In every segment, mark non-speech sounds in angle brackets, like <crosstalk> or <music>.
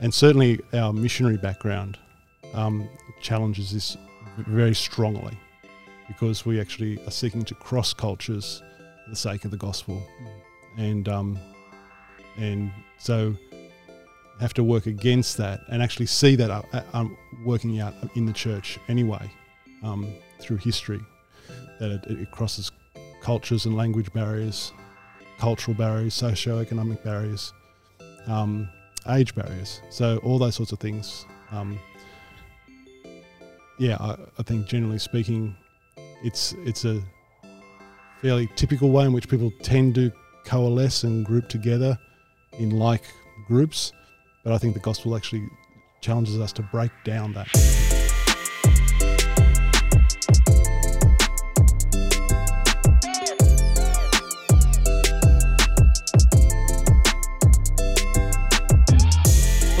and certainly our missionary background um, challenges this very strongly because we actually are seeking to cross cultures for the sake of the gospel, and um, and so have to work against that and actually see that uh, uh, um, working out in the church anyway um, through history that it, it crosses cultures and language barriers, cultural barriers, socio-economic barriers, um, age barriers. So all those sorts of things. Um, yeah, I, I think generally speaking, it's it's a fairly typical way in which people tend to coalesce and group together in like groups. But I think the gospel actually challenges us to break down that.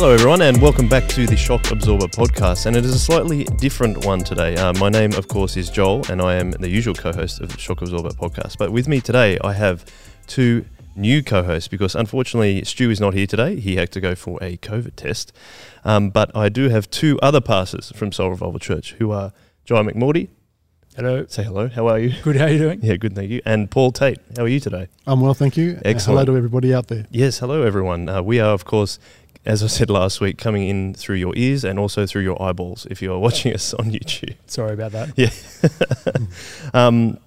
Hello, everyone, and welcome back to the Shock Absorber podcast. And it is a slightly different one today. Uh, my name, of course, is Joel, and I am the usual co host of the Shock Absorber podcast. But with me today, I have two new co hosts because unfortunately, Stu is not here today. He had to go for a COVID test. Um, but I do have two other pastors from Soul Revival Church who are Jai McMordie. Hello. Say hello. How are you? Good. How are you doing? Yeah, good. Thank you. And Paul Tait. How are you today? I'm well, thank you. Excellent. hello to everybody out there. Yes, hello everyone. Uh, we are, of course, as I said last week, coming in through your ears and also through your eyeballs if you are watching us on YouTube. Sorry about that. Yeah. <laughs> um,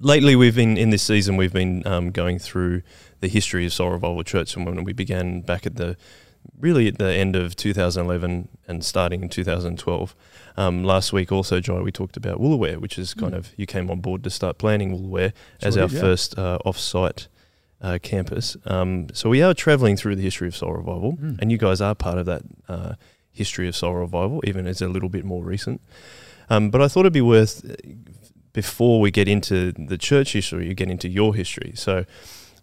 lately, we've been in this season. We've been um, going through the history of Soul Revival Church, and when we began back at the really at the end of 2011 and starting in 2012. Um, last week, also, Joy, we talked about Woolooware, which is kind Mm. of you came on board to start planning Woolooware as Sure our yeah. first uh, off-site uh, campus. Um, so we are travelling through the history of Soul Revival, Mm. and you guys are part of that uh, history of Soul Revival, even as a little bit more recent. Um, but I thought it'd be worth uh, before we get into the church history, you get into your history. So.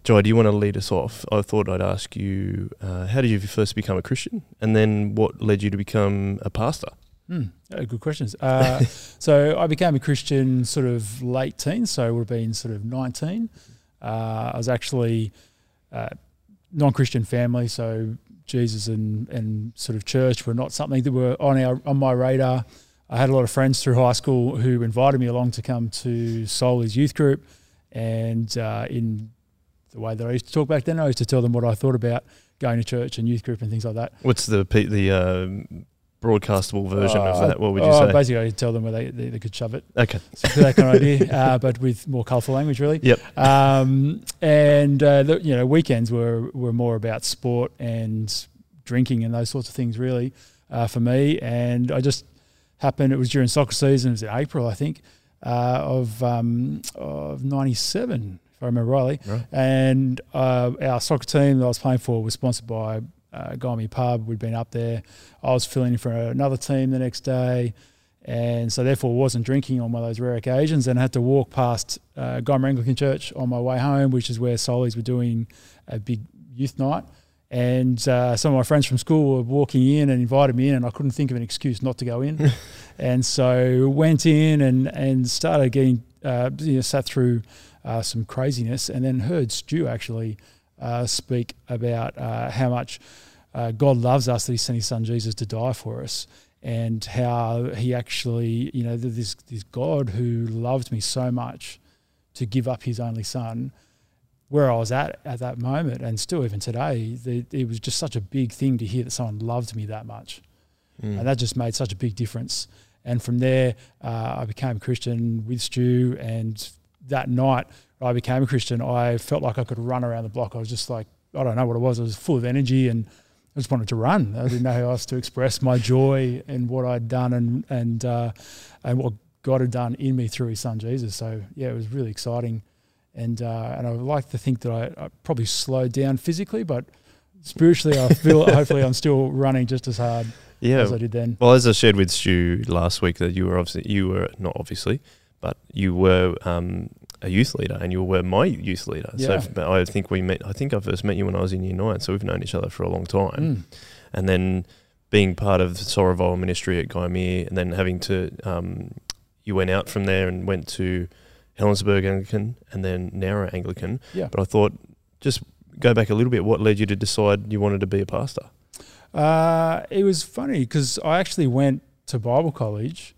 Joy, do you want to lead us off? I thought I'd ask you, uh, how did you first become a Christian? And then what led you to become a pastor? Uh, good questions. Uh, <laughs> so I became a Christian sort of late teens, so would have been sort of 19. Uh, I was actually uh, non-Christian family, so Jesus and, and sort of church were not something that were on our on my radar. I had a lot of friends through high school who invited me along to come to Soul's youth group, and uh, in the way that I used to talk back then, I used to tell them what I thought about going to church and youth group and things like that. What's the the um, broadcastable version of Uh, that? What would you oh, say? Basically, I tell them where they, they, they could shove it. Okay. So that kind of idea, <laughs> uh, but with more colourful language, really. Yep. Um, and uh, the, you know, weekends were were more about sport and drinking and those sorts of things, really, uh, for me. And I just happened. It was during soccer season. It was in April, I think, uh, of um, of '97, if I remember rightly. Right. And uh, our soccer team that I was playing for was sponsored by uh, Pub. We'd been up there. I was filling in for another team the next day. And so, therefore, wasn't drinking on one of those rare occasions and I had to walk past uh, Anglican Church on my way home, which is where Solies were doing a big youth night. And uh, some of my friends from school were walking in and invited me in, and I couldn't think of an excuse not to go in. <laughs> and so, went in and, and started getting, uh, you know, sat through uh, some craziness, and then heard Stu actually uh, speak about uh, how much uh, God loves us, that He sent His Son Jesus to die for us, and how He actually, you know, this this God who loved me so much to give up His only Son. Where I was at at that moment, and still even today, the, it was just such a big thing to hear that someone loved me that much Mm. and that just made such a big difference. And from there, uh, I became a Christian with Stu. And that night, I became a Christian. I felt like I could run around the block. I was just like, I don't know what it was. I was full of energy and I just wanted to run. I didn't know how else to express my joy in what I'd done and and uh, and what God had done in me through His Son Jesus. So yeah, it was really exciting. And uh, and I would like to think that I, I probably slowed down physically, but spiritually, I feel <laughs> hopefully I'm still running just as hard yeah. as I did then. Well, as I shared with Stu last week, that you were obviously you were not obviously, but you were um, a youth leader, and you were my youth leader. Yeah. So I think we met. I think I first met you when I was in year nine, so we've known each other for a long time. Mm. And then being part of the Soul ministry at Gymea, and then having to, um, you went out from there and went to Helensburgh Anglican, and then Nowra Anglican. Yeah. But I thought, just go back a little bit. What led you to decide you wanted to be a pastor? Uh, it was funny because I actually went to Bible college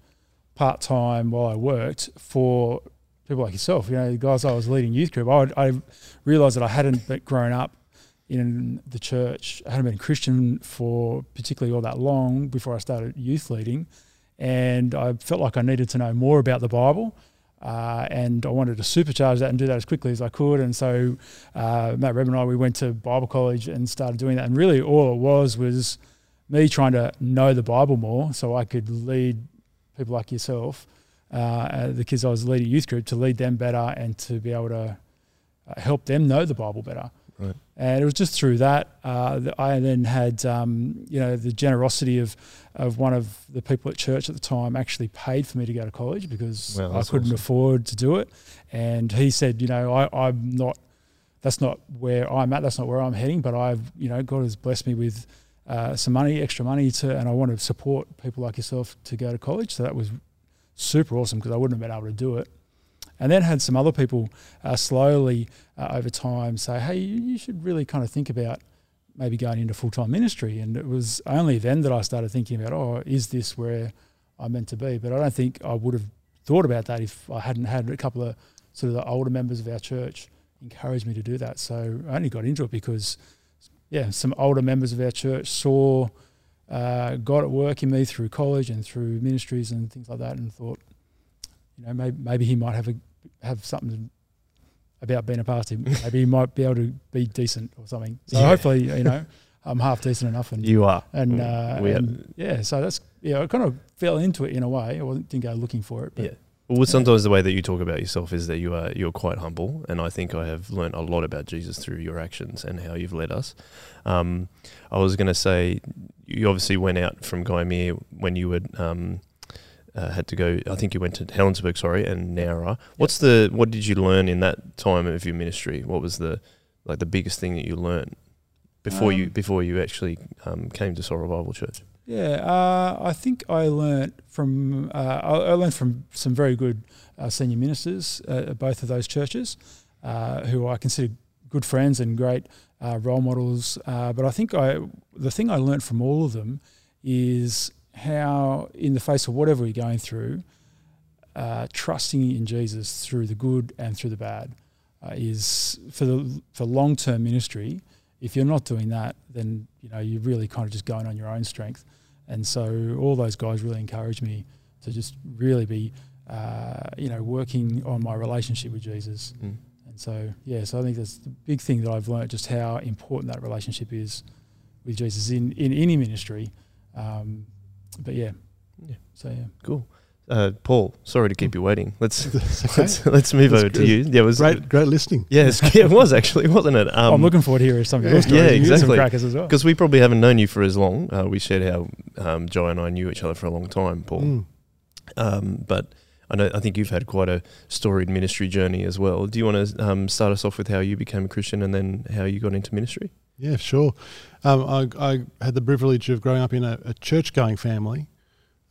part time while I worked for people like yourself. You know, the guys I was leading youth group. I, I realized that I hadn't grown up in the church. I hadn't been Christian for particularly all that long before I started youth leading, and I felt like I needed to know more about the Bible. Uh, and I wanted to supercharge that and do that as quickly as I could. And so uh, Matt Reb and I, we went to Bible college and started doing that. And really, all it was was me trying to know the Bible more, so I could lead people like yourself, uh, the kids I was leading youth group, to lead them better and to be able to uh, help them know the Bible better. Right. And it was just through that uh, that I then had, um, you know, the generosity of of one of the people at church at the time actually paid for me to go to college because Wow, I couldn't awesome. afford to do it. And he said, you know, I, I'm not, that's not where I'm at. That's not where I'm heading. But I've, you know, God has blessed me with uh, some money, extra money to, and I want to support people like yourself to go to college. So that was super awesome because I wouldn't have been able to do it. And then had some other people uh, slowly uh, over time say, hey, you, you should really kind of think about maybe going into full time ministry. And it was only then that I started thinking about, oh, is this where I'm meant to be? But I don't think I would have thought about that if I hadn't had a couple of sort of the older members of our church encourage me to do that. So I only got into it because, yeah, some older members of our church saw uh, God at work in me through college and through ministries and things like that, and thought, you know, maybe maybe he might have a have something about being a pastor. <laughs> Maybe he might be able to be decent or something. So Yeah. hopefully, you know, <laughs> I'm half decent enough, and You are. and, uh, We are- and yeah, so that's yeah, I kind of fell into it in a way. I wasn't didn't go looking for it, but Yeah. Well, sometimes the way that you talk about yourself is that you are you're quite humble, and I think I have learnt a lot about Jesus through your actions and how you've led us. Um, I was going to say, you obviously went out from Gymea when you would um, uh, had to go. I think you went to Helensburgh, sorry, and Nowra. What's the what did you learn in that time of your ministry? What was the like the biggest thing that you learned before you Um, before you actually um, came to Soul Revival Church? Yeah, uh, I think I learnt from uh, I learned from some very good uh, senior ministers at both of those churches, uh, who I consider good friends and great uh, role models. Uh, but I think I the thing I learnt from all of them is how, in the face of whatever we're going through, trusting in Jesus through the good and through the bad is for the for long term ministry. If you're not doing that, then you know you're really kind of just going on your own strength. And so all those guys really encouraged me to just really be, uh, you know, working on my relationship with Jesus. Mm. And so yeah, so I think that's the big thing that I've learned just how important that relationship is with Jesus in in any ministry. Um, but yeah, Yeah. So yeah. Cool. Uh, Paul, sorry to keep you waiting. Let's <laughs> okay. let's, let's move That's over to you. Yeah, it was Great, great listening. Yes, yeah, it was actually, wasn't it? Um, I'm looking forward to hearing some of your yeah, stories. yeah, exactly. Some crackers as well. because we probably haven't known you for as long. Uh, we shared how um, Joe and I knew each other for a long time, Paul. Mm. Um, but I know I think you've had quite a storied ministry journey as well. Do you want to um, start us off with how you became a Christian and then how you got into ministry? Yeah, sure. Um, I, I had the privilege of growing up in a, a church-going family.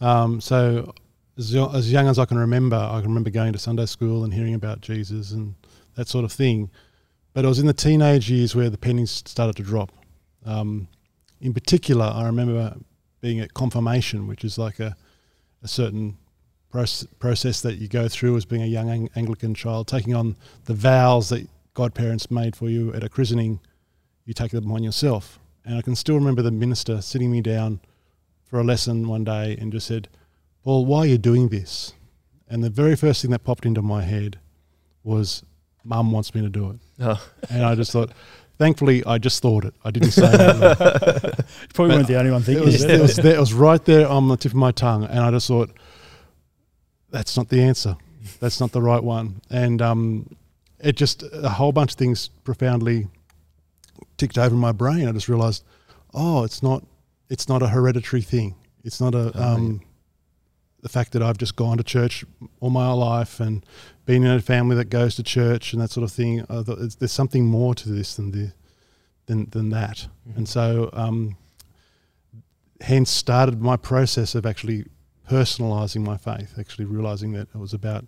Um, so as, as young as I can remember, I can remember going to Sunday school and hearing about Jesus and that sort of thing. But it was in the teenage years where the pennies started to drop. Um, in particular, I remember being at confirmation, which is like a, a certain proce- process that you go through as being a young Ang- Anglican child, taking on the vows that godparents made for you at a christening you take them on yourself. And I can still remember the minister sitting me down for a lesson one day and just said, Paul, why are you doing this? And the very first thing that popped into my head was, Mum wants me to do it. Oh, And I just thought, thankfully, I just thought it. I didn't say it. <laughs> You probably weren't the only one it, thinking was, it. it, was there, it was right there on the tip of my tongue. And I just thought, that's not the answer. That's not the right one. And um, it just, a whole bunch of things profoundly ticked over in my brain. I just realized, oh, it's not, it's not a hereditary thing. It's not a, Oh, um, the fact that I've just gone to church all my life and been in a family that goes to church and that sort of thing. Uh, it's- there's something more to this than the, than than that. And so, um, hence, started my process of actually personalizing my faith. Actually, realizing that it was about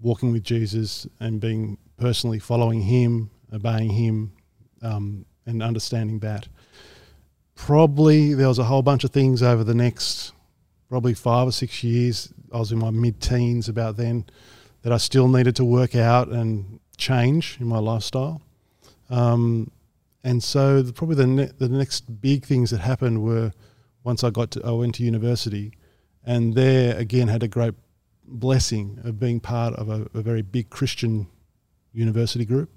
walking with Jesus and being personally following Him, obeying Him, um, and understanding that. probably there was a whole bunch of things over the next probably five or six years. I was in my mid teens about then that I still needed to work out and change in my lifestyle. Um, and so the, probably the ne- the next big things that happened were once I got to I went to university, and there again had a great blessing of being part of a, a very big Christian university group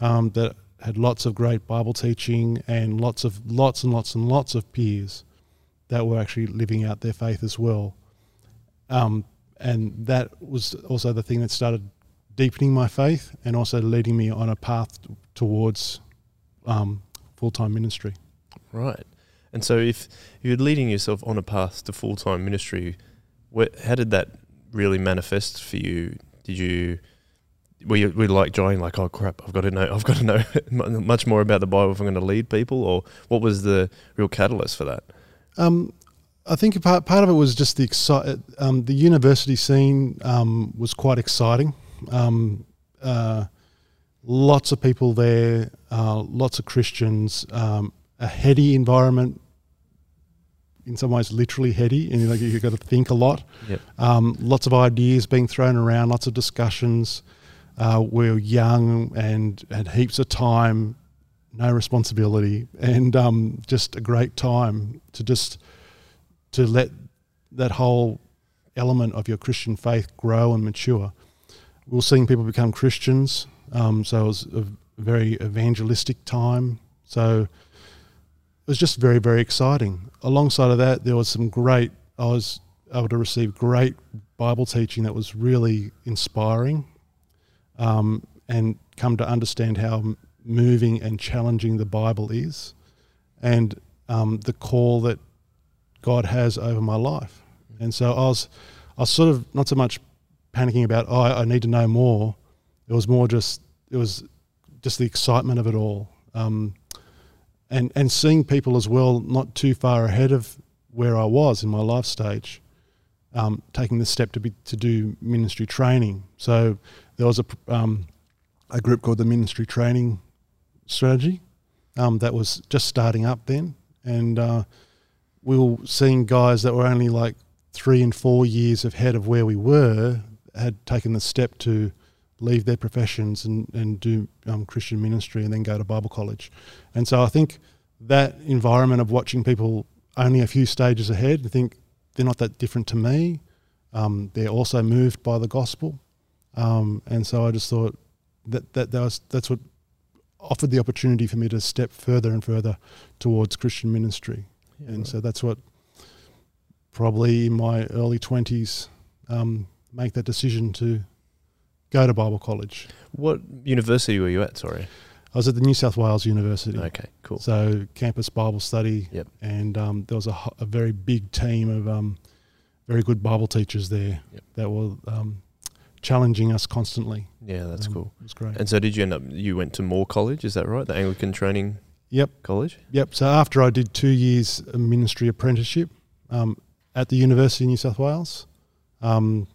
um, that had lots of great Bible teaching and lots of lots and lots and lots of peers that were actually living out their faith as well. Um, and that was also the thing that started deepening my faith and also leading me on a path towards um, full time ministry. Right. And so, if you're leading yourself on a path to full time ministry, how did that really manifest for you? Did you were you, were you like joining like oh crap I've got to know <laughs> I've got to know <laughs> much more about the Bible if I'm going to lead people or what was the real catalyst for that? Um, I think part part of it was just the exci- um, the university scene um, was quite exciting. Um, uh, lots of people there, uh, lots of Christians, um, a heady environment. In some ways, literally heady, and like you've got to think a lot. Yep. Um, lots of ideas being thrown around, lots of discussions. Uh, we were young and had heaps of time, no responsibility, and um, just a great time to just to let that whole element of your Christian faith grow and mature. We were seeing people become Christians, um, so it was a very evangelistic time. So it was just very, very exciting. Alongside of that, there was some great. I was able to receive great Bible teaching that was really inspiring, um, and come to understand how moving and challenging the Bible is, and um, the call that God has over my life. And so I was, I was sort of not so much panicking about, oh, I need to know more. It was more just, it was just the excitement of it all. Um, and, and seeing people as well, not too far ahead of where I was in my life stage, um, taking the step to be to do ministry training. So there was a um, a group called the Ministry Training Strategy um, that was just starting up then, and uh, we were seeing guys that were only like three and four years ahead of where we were had taken the step to leave their professions and, and do um, Christian ministry and then go to Bible college. And so I think that environment of watching people only a few stages ahead, I think they're not that different to me. Um, they're also moved by the gospel. Um, and so I just thought that, that, that was, that's what offered the opportunity for me to step further and further towards Christian ministry. Yeah, and right. so that's what probably in my early 20s um, make that decision to go to Bible college. What university were you at? Sorry. I was at the New South Wales University. Okay, cool. So campus Bible study. Yep. And um, there was a, a, very big team of um, very good Bible teachers there yep. that were um, challenging us constantly. Yeah, that's Um, cool. Was great. And so, did you end up? You went to Moore College, is that right? The Anglican Training Yep. College. Yep. So after I did two years of ministry apprenticeship um, at the University of New South Wales, um,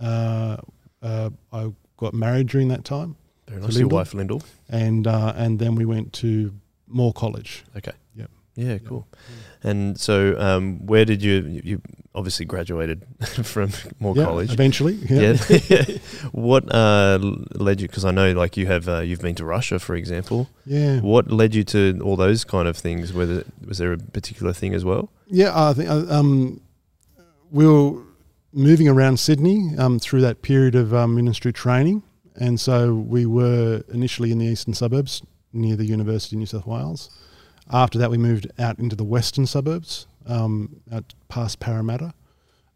uh, uh, I got married during that time, Very nice. Your wife Lyndall. and uh, and then we went to Moore College. Okay. Yep. Yeah, cool. And so, um, where did you? You obviously graduated <laughs> from Moore Yeah, College. eventually. Yeah. <laughs> <laughs> what uh, led you? Because I know, like, you have uh, you've been to Russia, for example. Yeah. What led you to all those kind of things? Whether was there a particular thing as well? Yeah, I think uh, um, we were moving around Sydney um, through that period of um, ministry training, and so we were initially in the eastern suburbs near the University of New South Wales. After that, we moved out into the western suburbs, um, out past Parramatta.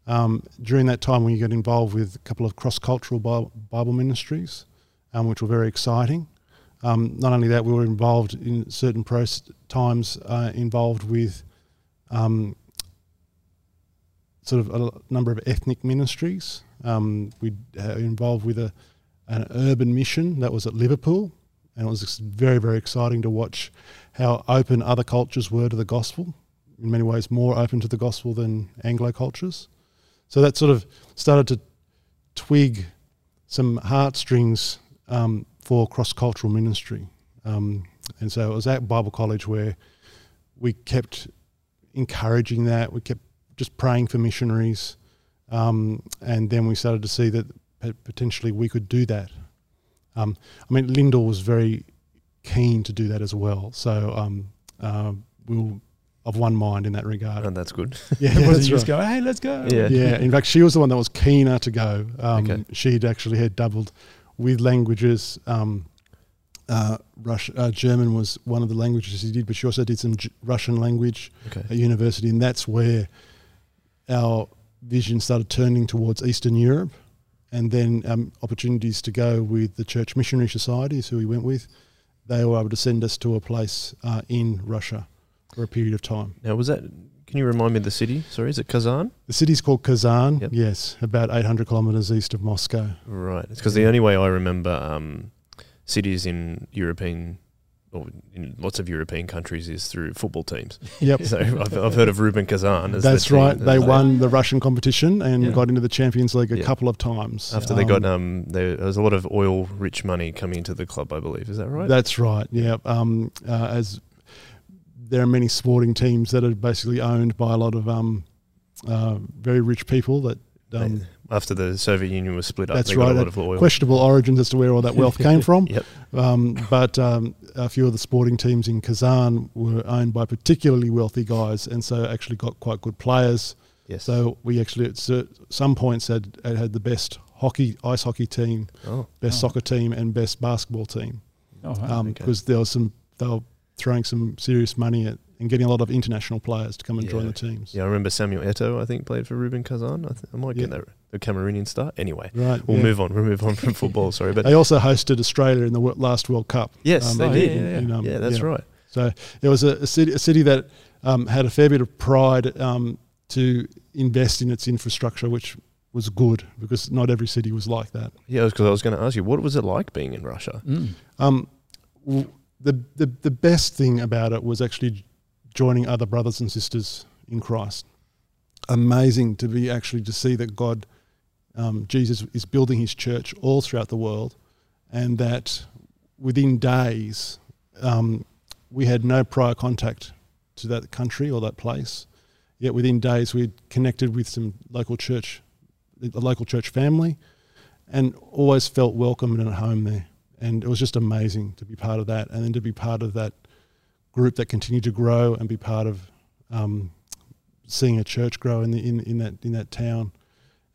Um, during that time, we got involved with a couple of cross-cultural Bi- Bible ministries, um, which were very exciting. Um, not only that, we were involved in certain times uh, involved with um, sort of a number of ethnic ministries. Um, we were involved with a, an urban mission that was at Liverpool, and it was very, very exciting to watch how open other cultures were to the gospel. In many ways, more open to the gospel than Anglo cultures. So that sort of started to twig some heartstrings um, for cross cultural ministry. Um, and so it was at Bible College where we kept encouraging that. We kept just praying for missionaries, um, and then we started to see that potentially we could do that. Um, I mean, Lyndall was very keen to do that as well. So um, uh, we were of one mind in that regard. And that's good. <laughs> Yeah, It <laughs> wasn't that's you just right. going, hey, let's go. Yeah. yeah. In fact, she was the one that was keener to go. Um, Okay. She'd actually had doubled with languages. Um, uh, Rush, uh, German was one of the languages she did, but she also did some J- Russian language Okay. at university, and that's where our vision started turning towards Eastern Europe, and then um, opportunities to go with the Church Missionary Societies, who we went with. They were able to send us to a place uh, in Russia for a period of time. Now, was that? Can you remind me of the city? Sorry, is it Kazan? The city's called Kazan. Yep. Yes, about 800 kilometres east of Moscow. Right. It's because the only way I remember um, cities in European or in lots of European countries is through football teams. Yep. So I've, I've heard of Rubin Kazan. As the That's team. right. They won the Russian competition and Yeah. got into the Champions League a Yeah. couple of times. After they got um, there, was a lot of oil-rich money coming into the club, I believe. Is that right? That's right. Yeah. Um, uh, as there are many sporting teams that are basically owned by a lot of um, uh, very rich people that um, After the Soviet Union was split up, That's they got right, a lot of oil. questionable origins as to where all that wealth <laughs> came from. Yep. Um, but um, a few of the sporting teams in Kazan were owned by particularly wealthy guys, and so actually got quite good players. Yes. So we actually at some points had had had the best hockey, ice hockey team, oh, best Oh. soccer team, and best basketball team. Oh, wow. okay. because there was some they were throwing some serious money at and getting a lot of international players to come and join the teams. yeah, I remember Samuel Eto'o. I think played for Rubin Kazan. I, th- I might get that the Cameroonian star. Anyway, Right. we'll yeah. move on. We'll move on from <laughs> football. Sorry, but They also hosted Australia in the last World Cup. yes, Um, they did. yeah, yeah, in, um, yeah, that's right. So it was a, a city, a city that um, had a fair bit of pride um, to invest in its infrastructure, which was good because not every city was like that. Yeah, because I was going to ask you, what was it like being in Russia? Mm. Um, w- the, the the best thing about it was actually joining other brothers and sisters in Christ. Amazing to be actually to see that God, um, Jesus, is building His church all throughout the world, and that within days um, we had no prior contact to that country or that place. Yet within days we connected with some local church, a local church family, and always felt welcome and at home there and it was just amazing to be part of that, and then to be part of that group that continued to grow and be part of um, seeing a church grow in the in, in that in that town,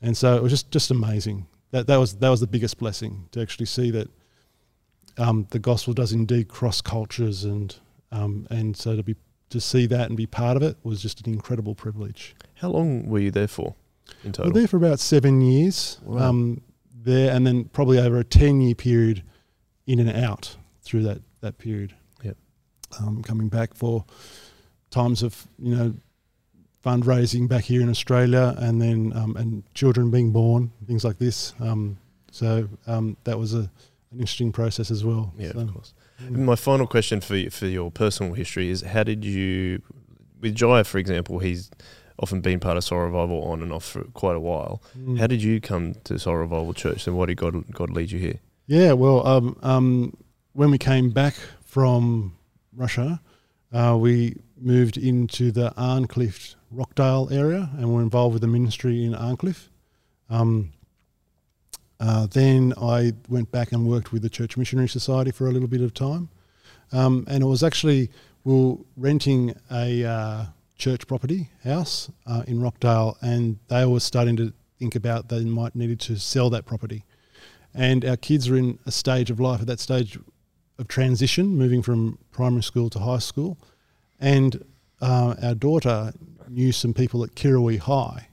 and so it was just just amazing. That that was that was the biggest blessing to actually see that um, the gospel does indeed cross cultures, and um, and so to be to see that and be part of it was just an incredible privilege. How long were you there for in We were total? there for about seven years. Wow. Um, there and then probably over a ten year period, in and out through that that period. Yep. Um, coming back for times of you know fundraising back here in Australia, and then um, and children being born, things like this. Um, so um, that was a an interesting process as well. Yeah, So, of course. My final question for you, for your personal history is: How did you, with Jaya, for example, he's often been part of Soul Revival on and off for quite a while. mm. How did you come to Soul Revival Church, and why did God God lead you here? Yeah, well, um, um, when we came back from Russia, uh, we moved into the Arncliffe Rockdale area and were involved with the ministry in Arncliffe. Um, uh, then I went back and worked with the Church Missionary Society for a little bit of time. Um, and it was actually, we were renting a uh, church property house uh, in Rockdale, and they were starting to think about they might needed to sell that property and our kids are in a stage of life at that stage of transition, moving from primary school to high school, and uh, our daughter knew some people at Kirrawee High,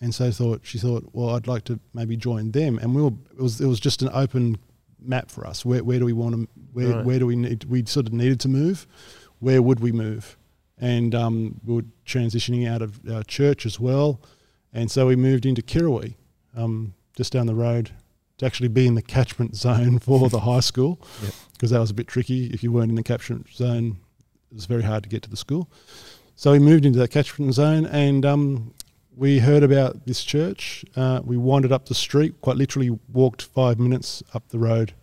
and so thought she thought, well, I'd like to maybe join them, and we were it was it was just an open map for us. Where where do we want to where Right. where do we need we sort of needed to move, where would we move, and um, we were transitioning out of our church as well, and so we moved into Kirrawee, um, just down the road to actually be in the catchment zone <laughs> for the high school Yep. because that was a bit tricky. If you weren't in the catchment zone, it was very hard to get to the school. So we moved into that catchment zone and um, we heard about this church. Uh, we wandered up the street, quite literally walked five minutes up the road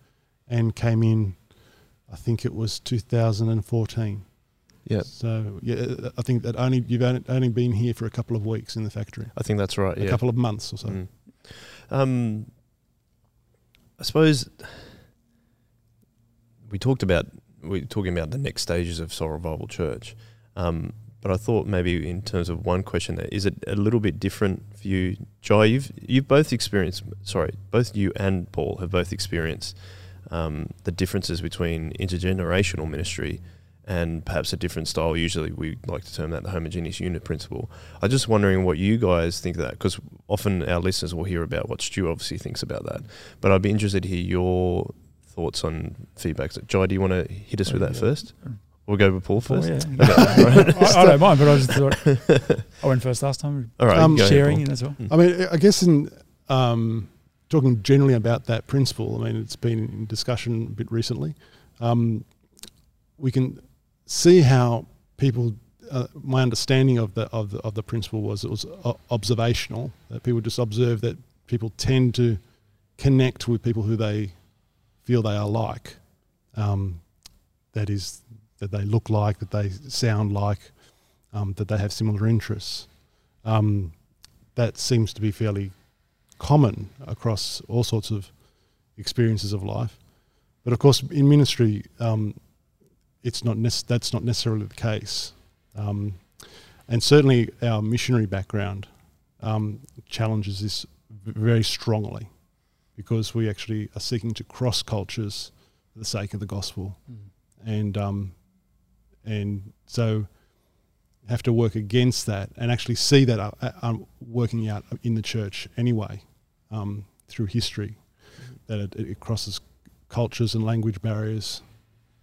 and came in, I think it was 2014. Yeah. So yeah, I think that only you've only, been here for a couple of weeks in the factory, I think that's right. Yeah. A Yeah. couple of months or so. Mm. Um, I suppose we talked about we are talking about the next stages of Soul Revival Church, um, but I thought maybe in terms of one question, there is it a little bit different for you, Jai? You've you've both experienced. Sorry, both you and Paul have both experienced um, the differences between intergenerational ministry and perhaps a different style. Usually, we like to term that the homogeneous unit principle. I'm just wondering what you guys think of that, because often our listeners will hear about what Stu obviously thinks about that. But I'd be interested to hear your thoughts on feedback. So, Jai, do you want to hit us with that Yeah. first? We'll go with Paul Oh, first. yeah. <laughs> I, I don't mind, but I just thought <laughs> I went first last time. All right, Um, go ahead, sharing Paul. as well. I mean, I guess in um, talking generally about that principle, I mean, it's been in discussion a bit recently. Um, we can see how people. Uh, my understanding of the, of the of the principle was it was o- observational. That people just observe that people tend to connect with people who they feel they are like. Um, that is, that they look like, that they sound like, um, that they have similar interests. Um, that seems to be fairly common across all sorts of experiences of life. But of course, in ministry, um, it's not nec- that's not necessarily the case. Um, and certainly, our missionary background um, challenges this very strongly because we actually are seeking to cross cultures for the sake of the gospel and um, and so have to work against that and actually see that uh, uh, um, working out in the church anyway um, through history that it, it crosses cultures and language barriers,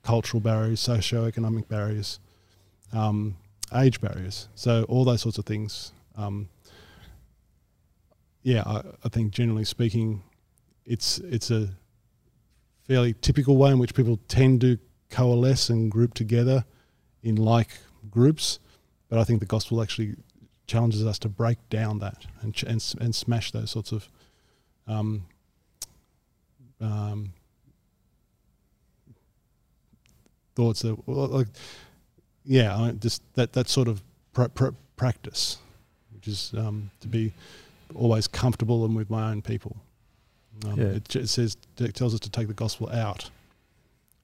cultural barriers, socio-economic barriers, um, age barriers. So all those sorts of things. Um, yeah, I, I think generally speaking, it's it's a fairly typical way in which people tend to coalesce and group together in like groups. But I think the gospel actually challenges us to break down that and ch- and, and smash those sorts of um, um, thoughts that well, like yeah I just that that sort of pr- pr- practice which is um, to be always comfortable and with my own people um, Yeah. it, it says it tells us to take the gospel out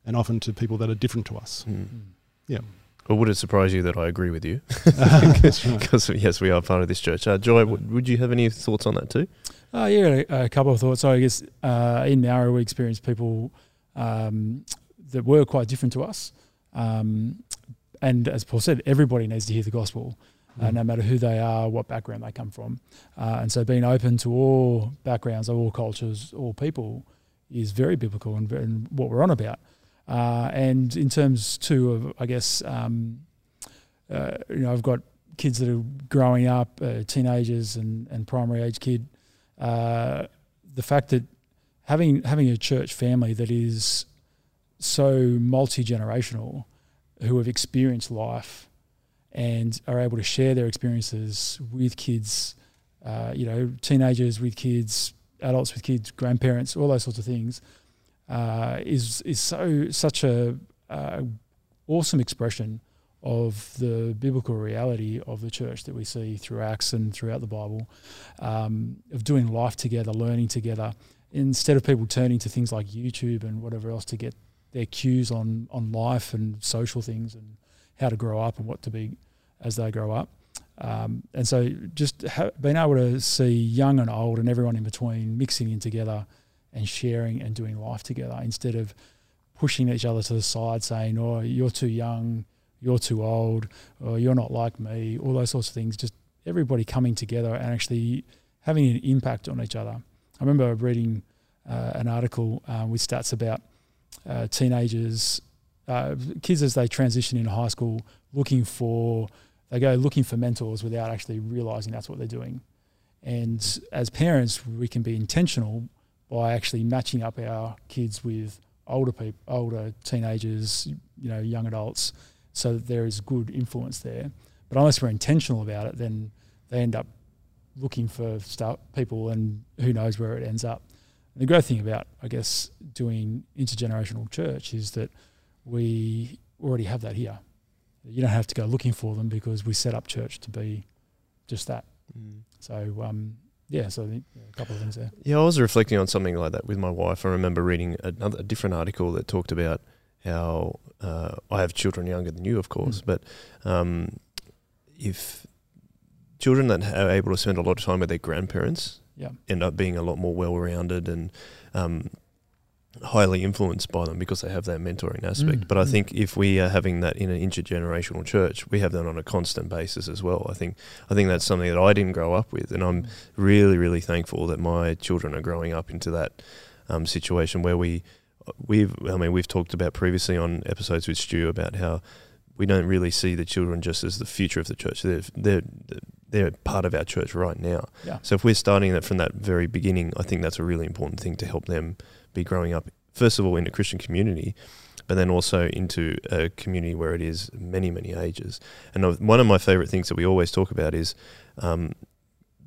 and often to people that are different to us Mm. Yeah. Well, would it surprise you that I agree with you? <laughs> <laughs> Because yes, we are part of this church. Uh, Joy, would, would you have any thoughts on that too? Uh, yeah, a, a couple of thoughts. So I guess uh, in Nowra we experienced people um, that were quite different to us. Um, and as Paul said, everybody needs to hear the gospel, uh, Mm. no matter who they are, what background they come from. Uh, and so being open to all backgrounds, all cultures, all people is very biblical and, very- and what we're on about. Uh, and in terms too of, I guess, um, uh, you know, I've got kids that are growing up, uh, teenagers and, and primary age kid. Uh, the fact that having having a church family that is so multi generational, who have experienced life and are able to share their experiences with kids, uh, you know, teenagers with kids, adults with kids, grandparents, all those sorts of things, uh, is is so such a uh, awesome expression of the biblical reality of the church that we see through Acts and throughout the Bible, um, of doing life together, learning together, instead of people turning to things like YouTube and whatever else to get their cues on on life and social things and how to grow up and what to be as they grow up. Um, and so just ha- being able to see young and old and everyone in between mixing in together and sharing and doing life together instead of pushing each other to the side saying, oh, you're too young, you're too old, or you're not like me, all those sorts of things. Just everybody coming together and actually having an impact on each other. I remember reading uh, an article uh, with stats about uh, teenagers, uh, kids as they transition into high school, looking for they go looking for mentors without actually realizing that's what they're doing. And as parents, we can be intentional by actually matching up our kids with older people, older teenagers, you know, young adults, so that there is good influence there. But unless we're intentional about it, then they end up looking for stuff, people, and who knows where it ends up. And the great thing about, I guess, doing intergenerational church is that we already have that here. you don't have to go looking for them because we set up church to be just that. Mm. So um, yeah, so a couple of things there. Yeah, I was reflecting on something like that with my wife. I remember reading another a different article that talked about how uh, I have children younger than you, of course, Mm. but um, if children that are able to spend a lot of time with their grandparents Yeah. end up being a lot more well-rounded and um, highly influenced by them because they have that mentoring aspect. Mm, But I mm. think if we are having that in an intergenerational church, we have that on a constant basis as well. I think I think that's something that I didn't grow up with, and I'm really really thankful that my children are growing up into that um, situation where we we've I mean we've talked about previously on episodes with Stu about how we don't really see the children just as the future of the church. They're they're they're part of our church right now. Yeah. So if we're starting that from that very beginning, I think that's a really important thing to help them be growing up. First of all, in a Christian community, but then also into a community where it is many many ages. And one of my favorite things that we always talk about is. Um,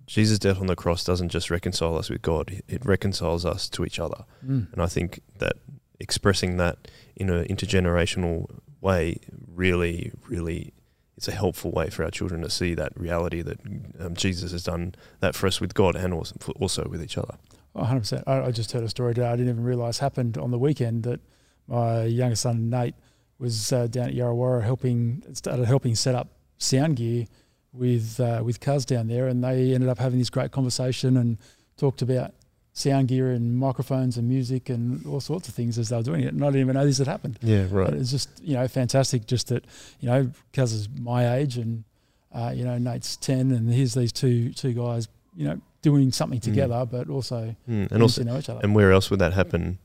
Jesus' death on the cross doesn't just reconcile us with God; it reconciles us to each other. Mm. And I think that expressing that in an intergenerational way really, really it's a helpful way for our children to see that reality that um, Jesus has done that for us with God and also, also with each other. Oh, 100%. I, I just heard a story today I didn't even realise happened on the weekend that my youngest son, Nate, was uh, down at Yarrawarrah helping, started helping set up sound gear with, uh, with Cuz down there. And they ended up having this great conversation and talked about sound gear and microphones and music and all sorts of things as they were doing it. And I didn't even know this had happened. Yeah, right. But it's just, you know, fantastic just that, you know, Cuz is my age and, uh, you know, Nate's 10 and here's these two two guys, you know, doing something Mm. together, but also Mm, and also, to know each other. and where else would that happen?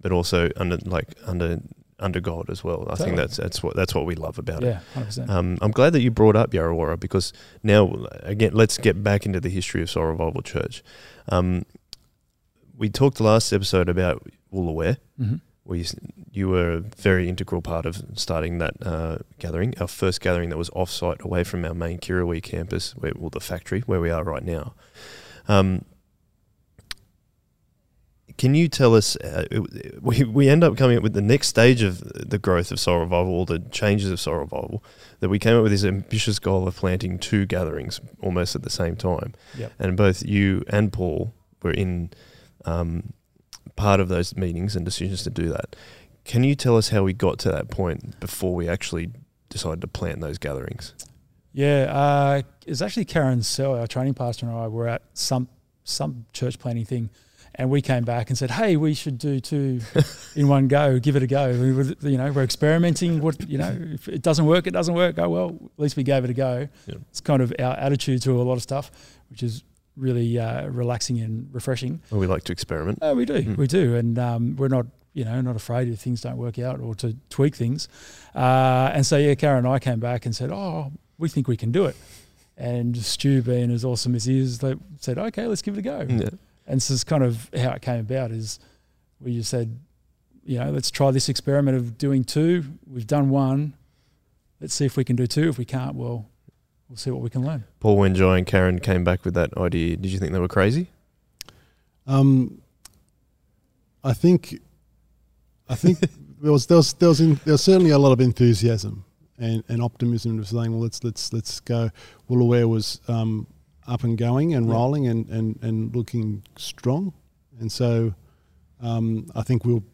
But also under like under under God as well. I Totally. think that's that's what that's what we love about it. yeah, Um, I'm glad that you brought up Yarrawarrah because now, again, let's get back into the history of Soul Revival Church. Um, we talked last episode about Woolooware, hmm where you, you were a very integral part of starting that uh, gathering, our first gathering that was off-site away from our main Kirrawee campus, where, well, the factory, where we are right now. Um, can you tell us, uh, we, we end up coming up with the next stage of the growth of Soul Revival, or the changes of Soul Revival, that we came up with this ambitious goal of planting two gatherings almost at the same time. Yep. And both you and Paul were in um, part of those meetings and decisions to do that. Can you tell us how we got to that point before we actually decided to plant those gatherings? Yeah, uh, it was actually Karen Sell, our training pastor, and I were at some some church planning thing, and we came back and said, "Hey, we should do two in one go. Give it a go. We were, you know, we're experimenting. What you know, if it doesn't work, it doesn't work. Oh well, at least we gave it a go. Yeah. It's kind of our attitude to a lot of stuff, which is really uh, relaxing and refreshing. Well, we like to experiment. Oh, we do, Mm. we do, and um, we're not, you know, not afraid if things don't work out or to tweak things. Uh, and so, yeah, Karen and I came back and said, "Oh, we think we can do it." And Stu, being as awesome as he is, they said, "Okay, let's give it a go." Yeah. And so, it's kind of how it came about. Is we just said, you know, let's try this experiment of doing two. We've done one. Let's see if we can do two. If we can't, well, we'll see what we can learn. Paul, when Joy and Karen came back with that idea, did you think they were crazy? Um, I think, I think <laughs> there was there was there was, in, there was certainly a lot of enthusiasm and, and optimism of saying, well, let's let's let's go. Woolooware was um, up and going and Yeah. rolling and, and, and looking strong, and so um, I think we'll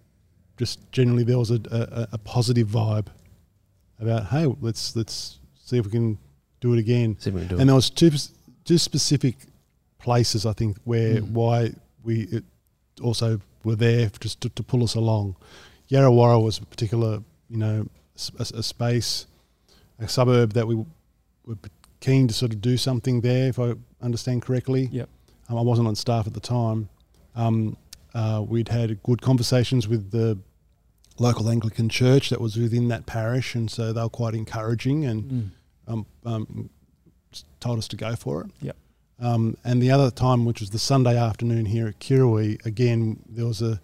just generally there was a, a, a positive vibe about hey, let's let's see if we can do it again. See if we can do And it. there was two two specific places I think where Mm. why we it also were there just to, to pull us along. Yarrawarrah was a particular you know a, a space, a suburb that we were keen to sort of do something there. If I understand correctly, Yep. Um, I wasn't on staff at the time. Um, uh, we'd had good conversations with the local Anglican church that was within that parish, and so they were quite encouraging and Mm. um, um, told us to go for it. Yep. Um, and the other time, which was the Sunday afternoon here at Kirrawee, again there was a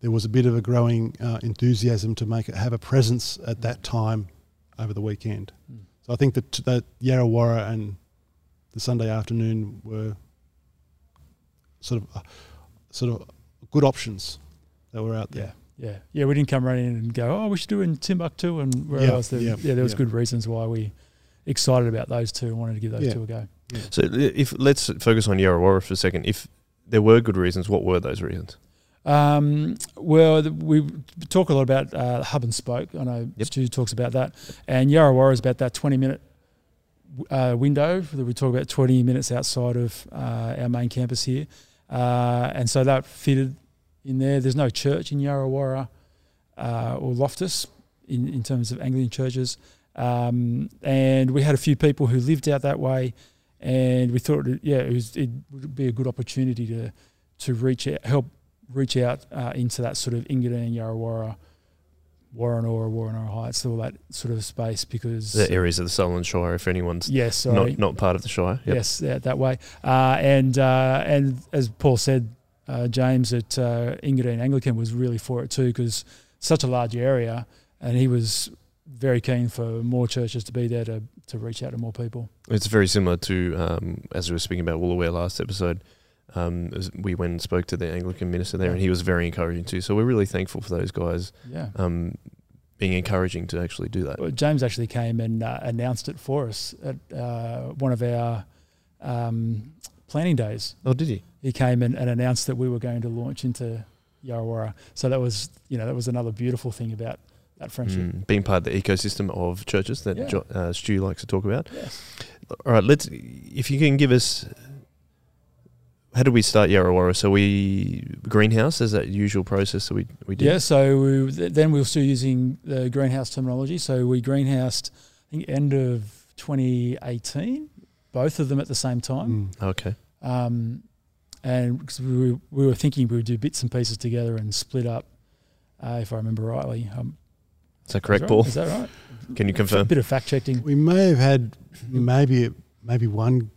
there was a bit of a growing uh, enthusiasm to make it have a presence at that time over the weekend. Mm. So I think that that Yarrawarrah and the Sunday afternoon were sort of uh, sort of good options that were out there. Yeah, yeah, yeah. we didn't come running in and go, oh, we should do it in Timbuktu and where Yeah, else. There, yeah, yeah, there was yeah. good reasons why we excited about those two and wanted to give those Yeah. two a go. So if let's focus on Yarrawarrah for a second. If there were good reasons, what were those reasons? Um, well, we talk a lot about uh, hub and spoke. I know Yep. Stu talks about that, and Yarrawarrah is about that twenty minute uh, window that we talk about twenty minutes outside of uh, our main campus here, uh, and so that fitted in there. There's no church in Yarrawarrah uh, or Loftus in, in terms of Anglican churches, um, and we had a few people who lived out that way, and we thought, yeah, it, was, it would be a good opportunity to to reach out, help reach out uh, into that sort of Engadine, Yarrawarrah, Woronora, Woronora Heights, all that sort of space because The areas of the Sutherland Shire, if anyone's yes, sorry, not not part of the Shire. Yep. yes, yeah, that way. Uh, and uh, and as Paul said, uh, James at uh, Engadine Anglican was really for it too because such a large area, and he was very keen for more churches to be there to to reach out to more people. It's very similar to um, as we were speaking about Woolooware last episode. Um, as we went and spoke to the Anglican minister there, and he was very encouraging too. So we're really thankful for those guys Yeah. um, being encouraging to actually do that. Well, James actually came and uh, announced it for us at uh, one of our um, planning days. Oh, did he? He came and, and announced that we were going to launch into Yarrawarrah. So that was, you know, that was another beautiful thing about that friendship. Mm, being part of the ecosystem of churches that Yeah. jo- uh, Stu likes to talk about. Yes. All right, let's. If you can give us, how did we start Yarrawarrah? So we greenhouse is that usual process that we we did. Yeah. So we, th- then we were still using the greenhouse terminology. So we greenhoused, I think, end of 2018, both of them at the same time. Mm. Okay. Um, and because we were, we were thinking we would do bits and pieces together and split up, uh, if I remember rightly. Um, Is that correct, is that Paul? right? Is that right? Can you confirm? A bit of fact checking. We may have had maybe maybe one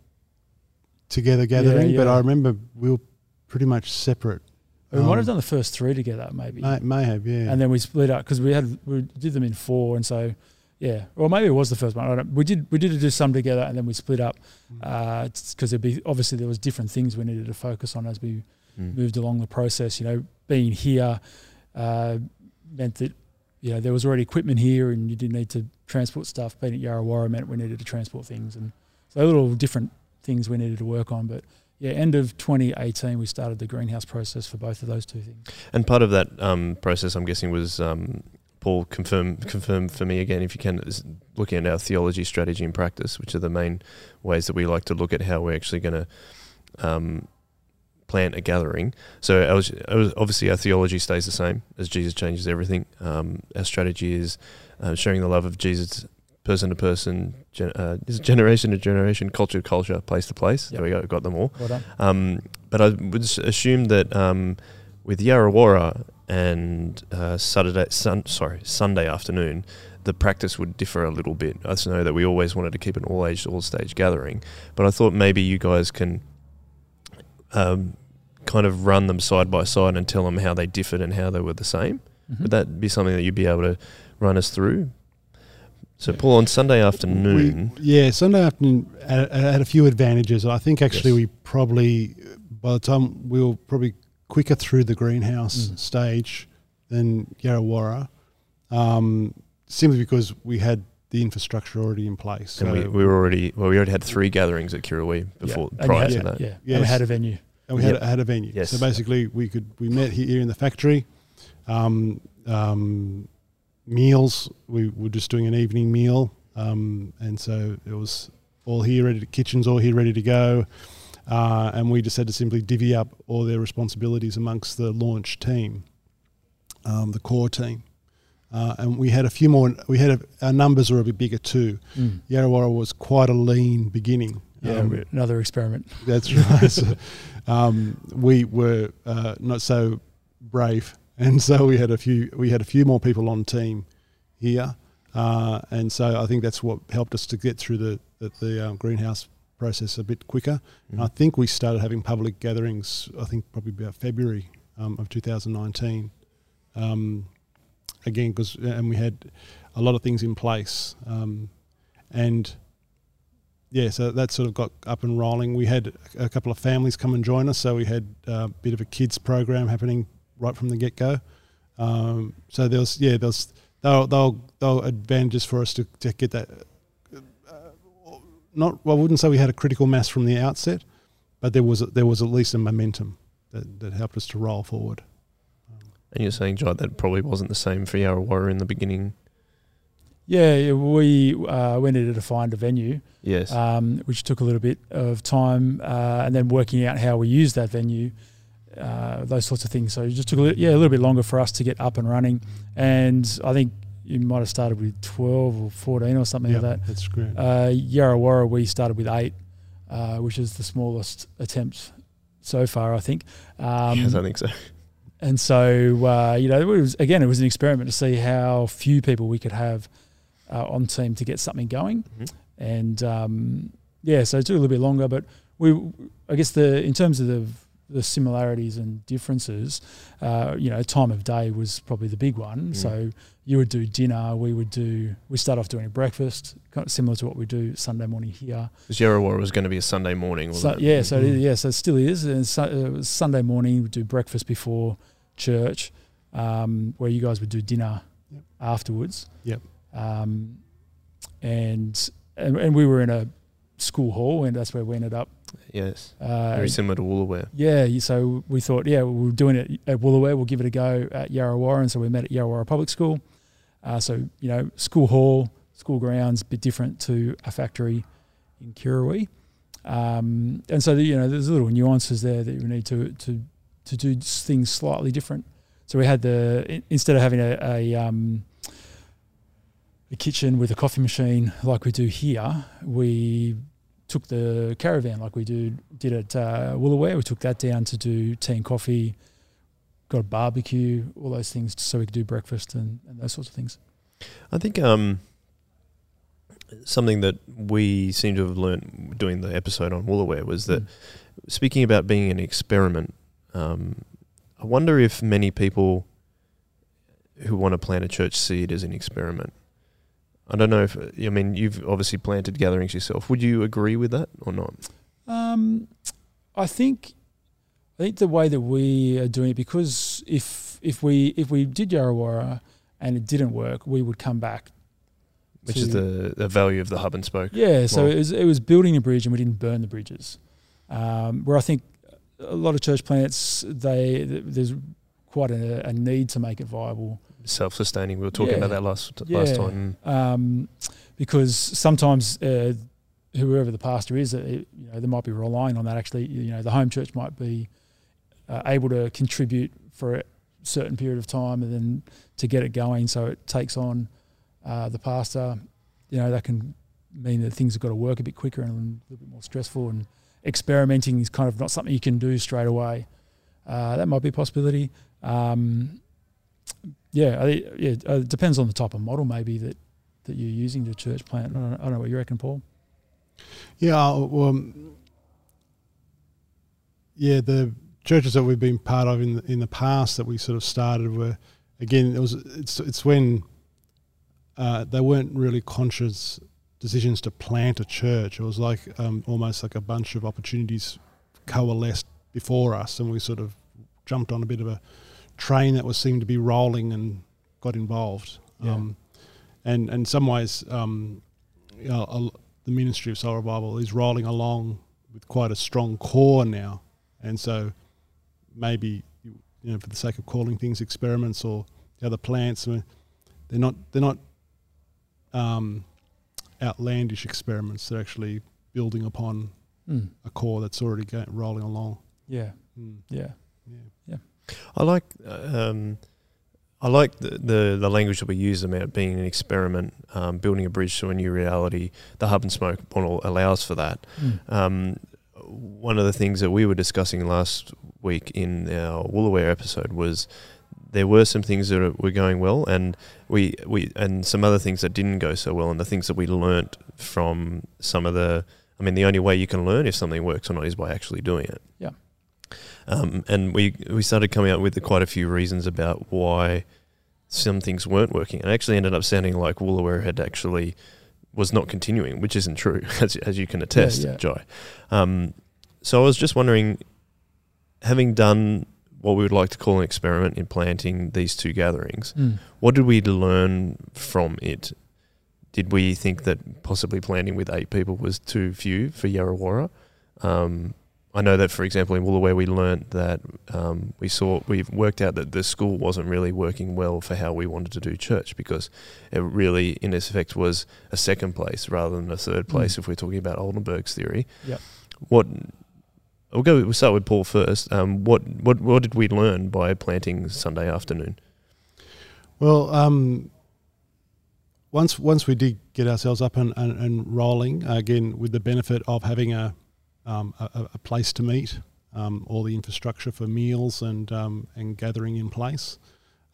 together gathering, but yeah. I remember we were pretty much separate. We might have Um, done the first three together, maybe, May, may have, yeah. and then we split up because we had we did them in four, and so yeah, or maybe it was the first one. I don't, we did we did do some together, and then we split up Mm. because there'd be obviously there was different things we needed to focus on as we Mm. moved along the process. You know, being here uh, meant that you know there was already equipment here, and you didn't need to transport stuff. Being at Yarrawarrah meant we needed to transport things, and so a little different things we needed to work on. But yeah, end of 2018, we started the greenhouse process for both of those two things. And part of that um, process, I'm guessing, was um, Paul confirm confirm for me again, if you can, looking at our theology, strategy, and practice, which are the main ways that we like to look at how we're actually going to um, plant a gathering. So I was, I was- obviously our theology stays the same as Jesus changes everything. Um, our strategy is uh, sharing the love of Jesus. Person to person, gen- uh, is generation to generation, culture to culture, place to place. Yep. There we go, got them all. Well. Um, but I would assume that um, with Yarrawarrah and uh, Saturday, sun, sorry, Sunday afternoon, the practice would differ a little bit. I just know that we always wanted to keep an all age, all stage gathering, but I thought maybe you guys can um, kind of run them side by side and tell them how they differed and how they were the same. Mhm. Would that be something that you'd be able to run us through? So, Yeah. Paul, on Sunday afternoon, We, yeah, Sunday afternoon had, had a few advantages. I think actually Yes. we probably, by the time we were probably quicker through the greenhouse Mm. stage than Yarrawarrah, um, simply because we had the infrastructure already in place. and we, So- we were already well, we already had three gatherings at Kirrawee before And you prior had- to yeah. that. Yeah, and we had a venue. And we had, had a venue. Yes. So basically, we could we met here in the factory. Um, um, meals, we were just doing an evening meal, um, and so it was all here ready. To, kitchens all here ready to go, uh, and we just had to simply divvy up all their responsibilities amongst the launch team, um, the core team. Uh, and we had a few more. We had a, our numbers were a bit bigger too. Mm. Yarrawarrah was quite a lean beginning. Yeah, Um, another experiment. that's <laughs> right. so, <laughs> um, we were uh, not so brave, and so we had a few. We had a few more people on team here, uh, and so I think that's what helped us to get through the the, the um, greenhouse process a bit quicker. And I Mhm. think we started having public gatherings. I think probably about February um, of 2019. Um, again, because and we had a lot of things in place, um, and yeah, so that sort of got up and rolling. We had a couple of families come and join us, so we had uh, a bit of a kids program happening right from the get go. Um, so there's yeah there's they'll they'll they'll advantages for us to, to get that. Uh, not well, I wouldn't say we had a critical mass from the outset, but there was a, there was at least a momentum that, that helped us to roll forward. And you're saying, Jai, that probably wasn't the same for Yarrawarrah in the beginning. Yeah, we uh, we needed to find a venue, Yes. um, which took a little bit of time, uh, and then working out how we use that venue, uh, those sorts of things. So it just took a little, yeah a little bit longer for us to get up and running, and I think you might have started with twelve or fourteen or something yeah, like that. that's great. Uh, Yarrawarrah, we started with eight, uh, which is the smallest attempt so far, I think. Um, yes, I think so. and so, uh, you know, it was again, it was an experiment to see how few people we could have uh, on team to get something going. Mhm. And um, yeah, so it took a little bit longer, but we, I guess, the in terms of the the similarities and differences, uh, you know, time of day was probably the big one. Mm. So you would do dinner, we would do, we start off doing breakfast, kind of similar to what we do Sunday morning here. Because Yarrawarrah was going to be a Sunday morning, So, wasn't it? yeah, so it is, Mhm. yeah, so it still is. And so, it was Sunday morning, we do breakfast before church, um, where you guys would do dinner Yep. afterwards. Yep. Um, and, and and we were in a school hall, and that's where we ended up. Yes. Uh, Very similar to Woolooware. yeah, so we thought, yeah, we were doing it at Woolooware, we'll give it a go at Yarrawarrah, and so we met at Yarrawarrah Public School. Uh, so you know, school hall, school grounds, a bit different to a factory in Kirrawee. Um, and so you know, there's little nuances there that you need to to to do things slightly different. So we had the instead of having a, a um, a kitchen with a coffee machine like we do here, we took the caravan like we do did at uh, Woolooware. We took that down to do tea and coffee, got a barbecue, all those things, so we could do breakfast and, and those sorts of things. I think um, something that we seem to have learned doing the episode on Woolooware was that Mm. speaking about being an experiment, um, I wonder if many people who want to plant a church see it as an experiment. I don't know if I mean you've obviously planted gatherings yourself. Would you agree with that or not? Um, I think I think the way that we are doing it because if if we if we did Yarrawarrah and it didn't work, we would come back. Which is the, the value of the hub and spoke. Yeah, so it was it was building a bridge and we didn't burn the bridges. Um, where I think a lot of church plants they there's quite a, a need to make it viable Self sustaining. We were talking Yeah. about that last last time. um, because sometimes uh, whoever the pastor is, uh, you know, they might be relying on that. Actually, you know, the home church might be uh, able to contribute for a certain period of time, and then to get it going, so it takes on uh, the pastor. You know, that can mean that things have got to work a bit quicker and a little bit more stressful. And experimenting is kind of not something you can do straight away. Uh, that might be a possibility. Um, yeah, I, yeah, uh, it depends on the type of model maybe that that you're using to church plant. I don't, know, I don't know what you reckon, Paul. Yeah, uh, well, um, yeah, the churches that we've been part of in the, in the past that we sort of started were, again, it was it's it's when uh, they weren't really conscious decisions to plant a church. It was like um, almost like a bunch of opportunities coalesced before us, and we sort of jumped on a bit of a train that was seemed to be rolling and got involved. Yeah. Um, and, and in some ways, um, you know, a- the ministry of Soul Revival is rolling along with quite a strong core now, and so maybe you know for the sake of calling things experiments or the other plants, I mean, they're not they're not um, outlandish experiments. They're actually building upon Mm. a core that's already rolling along. Yeah, Mm, yeah, yeah. I like um, I like the, the the language that we use about being an experiment, um, building a bridge to a new reality. The hub and spoke model allows for that. Mm. Um, one of the things that we were discussing last week in our Woolooware episode was there were some things that were going well, and we we and some other things that didn't go so well, and the things that we learnt from some of the. I mean, the only way you can learn if something works or not is by actually doing it. Yeah. Um, and we we started coming up with quite a few reasons about why some things weren't working, and it actually ended up sounding like Woolooware had actually was not continuing, which isn't true, <laughs> as as you can attest, yeah. Jai. Um, so I was just wondering, having done what we would like to call an experiment in planting these two gatherings. Mm. What did we learn from it? Did we think that possibly planting with eight people was too few for Yarrawarrah? Um, I know that, for example, in Woolooware, we learnt that um, we saw we've worked out that the school wasn't really working well for how we wanted to do church because it really, in its effect, was a second place rather than a third place. Mm. If we're talking about Oldenburg's theory, Yep. What we'll go. We'll start with Paul first. Um, what what what did we learn by planting Sunday afternoon? Well, um, once once we did get ourselves up and, and, and rolling again with the benefit of having a um, a, a place to meet, um, all the infrastructure for meals and um, and gathering in place,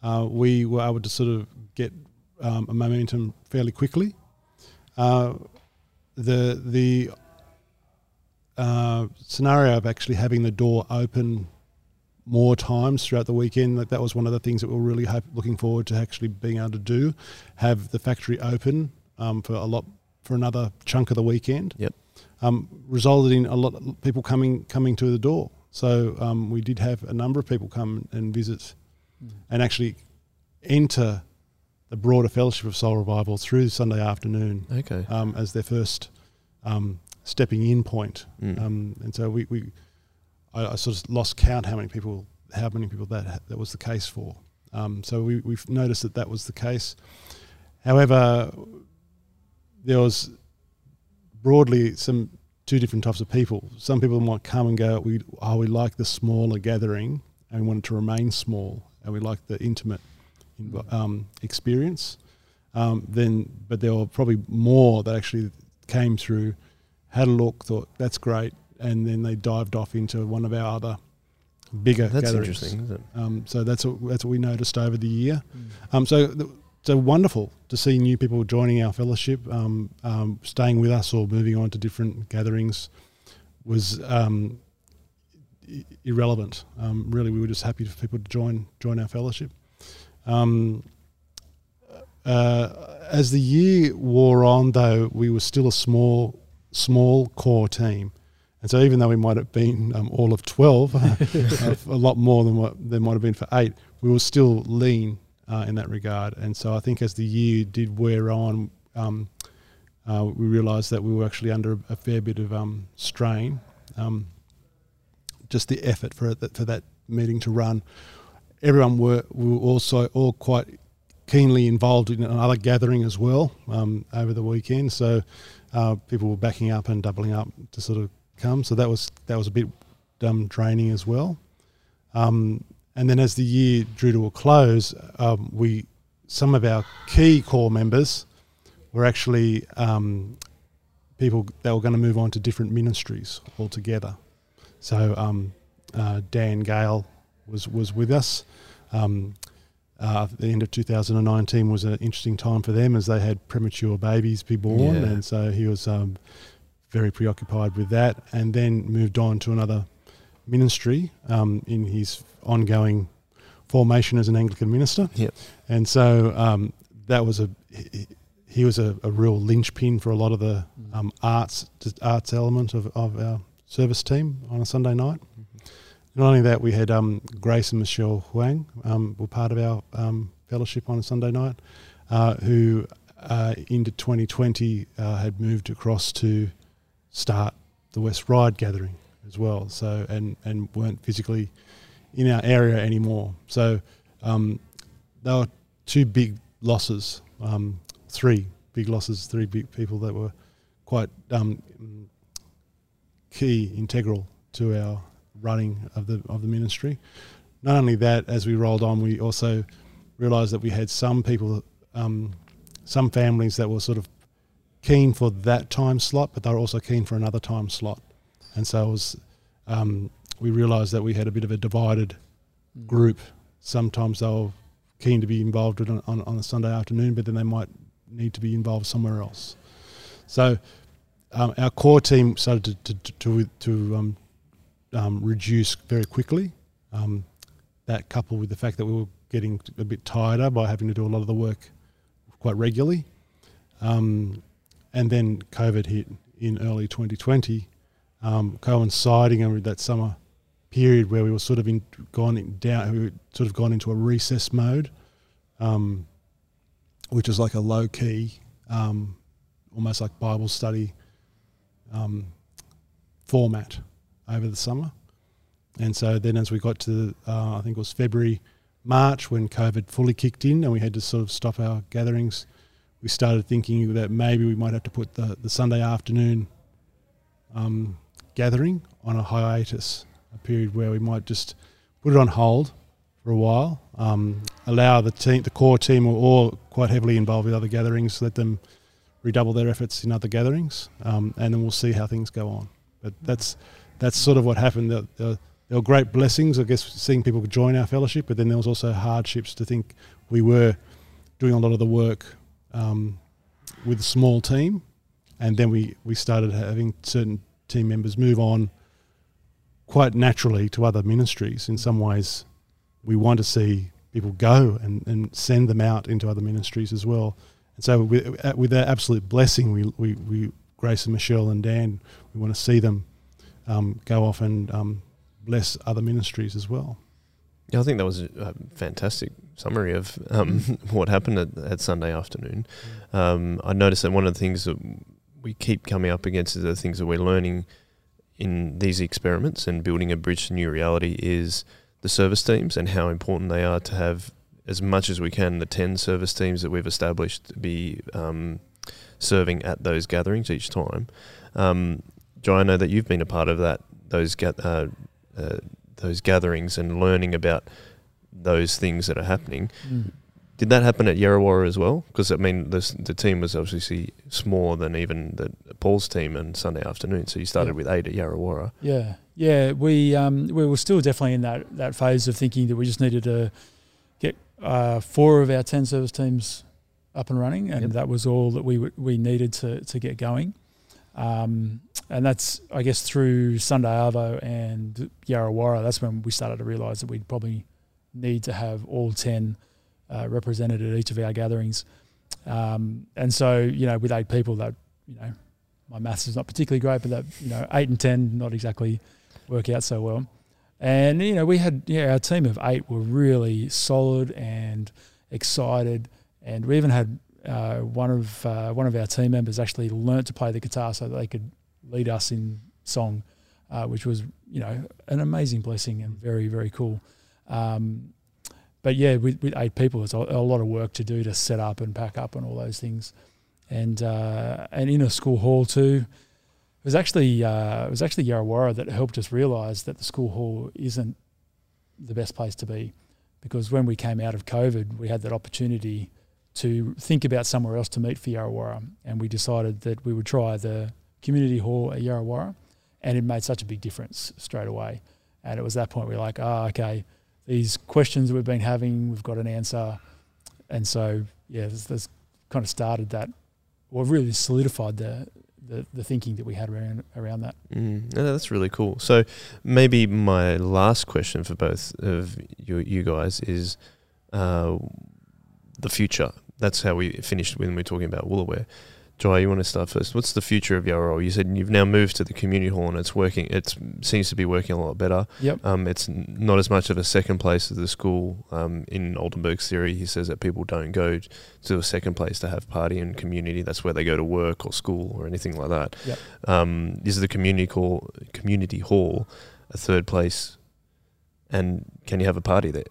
uh, we were able to sort of get um, a momentum fairly quickly. Uh, the the uh, scenario of actually having the door open more times throughout the weekend. Like that was one of the things that we we're really hope, looking forward to actually being able to do. Have the factory open um, for a lot for another chunk of the weekend. Yep. Um, resulted in a lot of people coming coming to the door. So um, we did have a number of people come and visit, Mm. and actually enter the broader fellowship of soul revival through Sunday afternoon Okay. um, as their first um, stepping in point. Mm. Um, and so we, we I, I sort of lost count how many people how many people that that was the case for. Um, so we we've noticed that that was the case. However, there was broadly some two different types of people. Some people might come and go, we oh we like the smaller gathering and we want it to remain small, and we like the intimate um, experience. Um, then, but there were probably more that actually came through, had a look, thought that's great, and then they dived off into one of our other bigger That's gatherings. interesting, isn't it? Um, so that's what, that's what we noticed over the year. Mm. Um, so th- so wonderful to see new people joining our fellowship, um, um, staying with us or moving on to different gatherings was um, irrelevant. Um, really, we were just happy for people to join join our fellowship. Um, uh, as the year wore on, though, we were still a small small core team. And so, even though we might have been um, all of twelve, <laughs> uh, a lot more than what there might have been for eight, we were still lean uh, in that regard. And so, I think as the year did wear on, um, uh, we realised that we were actually under a fair bit of um, strain. Um, just the effort for it, for that meeting to run. Everyone were, were also all quite keenly involved in another gathering as well um, over the weekend. So uh, people were backing up and doubling up to sort of come. So that was that was a bit um, draining as well. Um, and then as the year drew to a close, um, we some of our key core members were actually um, people that were going to move on to different ministries altogether. So um, uh, Dan Gale was was with us. Um, uh, the end of 2019 was an interesting time for them as they had premature babies be born, Yeah. and so he was um, very preoccupied with that, and then moved on to another ministry um, in his ongoing formation as an Anglican minister. Yep. And so um, that was a he, he was a, a real linchpin for a lot of the um, arts arts element of, of our service team on a Sunday night. Not only that, we had um, Grace and Michelle Huang um, were part of our um, fellowship on a Sunday night, uh, who uh, into 2020 uh, had moved across to start the West Ryde gathering as well. So and and weren't physically in our area anymore. So um, there were two big losses, um, three big losses, three big people that were quite um, key, integral to our running of the of the ministry. Not only that, as we rolled on, we also realised that we had some people, um, some families that were sort of keen for that time slot, but they were also keen for another time slot, and so it was. Um, we realised that we had a bit of a divided group. Sometimes they were keen to be involved on, on, on a Sunday afternoon, but then they might need to be involved somewhere else. So um, our core team started to to to, to um, um, reduce very quickly. Um, that coupled with the fact that we were getting a bit tireder by having to do a lot of the work quite regularly, um, and then COVID hit in early 2020, um, coinciding with that summer period where we were sort of in gone in down, we sort of gone into a recess mode, um, which is like a low key, um, almost like Bible study um, format over the summer. And so then, as we got to, uh, I think it was February, March, when COVID fully kicked in and we had to sort of stop our gatherings, we started thinking that maybe we might have to put the, the Sunday afternoon um, gathering on a hiatus, a period where we might just put it on hold for a while, um, allow the team, the core team, are all quite heavily involved with other gatherings, let them redouble their efforts in other gatherings, um, and then we'll see how things go on. But that's that's sort of what happened. The, the, there were great blessings, I guess, seeing people join our fellowship, but then there was also hardships to think we were doing a lot of the work um, with a small team, and then we, we started having certain team members move on quite naturally to other ministries. In some ways, we want to see people go and, and send them out into other ministries as well. And so, with, uh, with that absolute blessing, we, we, we, Grace and Michelle and Dan, we want to see them um, go off and um, bless other ministries as well. Yeah, I think that was a fantastic summary of um, <laughs> what happened at, at, Sunday afternoon. Um, I noticed that one of the things that we keep coming up against the things that we're learning in these experiments and building a bridge to new reality is the service teams and how important they are to have as much as we can the 10 service teams that we've established to be um, serving at those gatherings each time. Um, I know that you've been a part of that those ga- uh, uh, those gatherings and learning about those things that are happening. Mm. Did that happen at Yarrawarrah as well? Because I mean, the the team was obviously smaller than even the Paul's team on Sunday afternoon. So you started yeah. with eight at Yarrawarrah. Yeah, yeah. We um, we were still definitely in that that phase of thinking that we just needed to get uh, four of our ten service teams up and running, and yep. that was all that we we needed to to get going. Um, and that's I guess through Sunday Arvo and Yarrawarrah. That's when we started to realise that we'd probably need to have all ten uh, represented at each of our gatherings. Um, and so, you know, with eight people, that, you know, my maths is not particularly great, but that, you know, eight and 10 not exactly work out so well. And, you know, we had, yeah, our team of eight were really solid and excited. And we even had uh, one of uh, one of our team members actually learnt to play the guitar so that they could lead us in song, uh, which was, you know, an amazing blessing and very, very cool. Um, but yeah, with, with eight people, it's a, a, lot of work to do to set up and pack up and all those things, and uh, and in a school hall too. It was actually uh, it was actually Yarrawarrah that helped us realise that the school hall isn't the best place to be, because when we came out of COVID, we had that opportunity to think about somewhere else to meet for Yarrawarrah, and we decided that we would try the community hall at Yarrawarrah, and it made such a big difference straight away. And it was that point we were like, oh, okay, these questions we've been having, we've got an answer. And so, yeah, there's, kind of started that, or really solidified the, the, the thinking that we had around around that. Mm, no, that's really cool. So maybe my last question for both of you, you guys is uh, the future. That's how we finished when we were talking about Woolooware. Jai, you want to start first? What's the future of your role? You said you've now moved to the community hall and it's working. It seems to be working a lot better. Yep. Um, it's not as much of a second place as the school. Um, in Oldenburg's theory, he says that people don't go to a second place to have party and community. That's where they go to work or school or anything like that. Yep. Um, is the community hall, community hall a third place? And can you have a party there?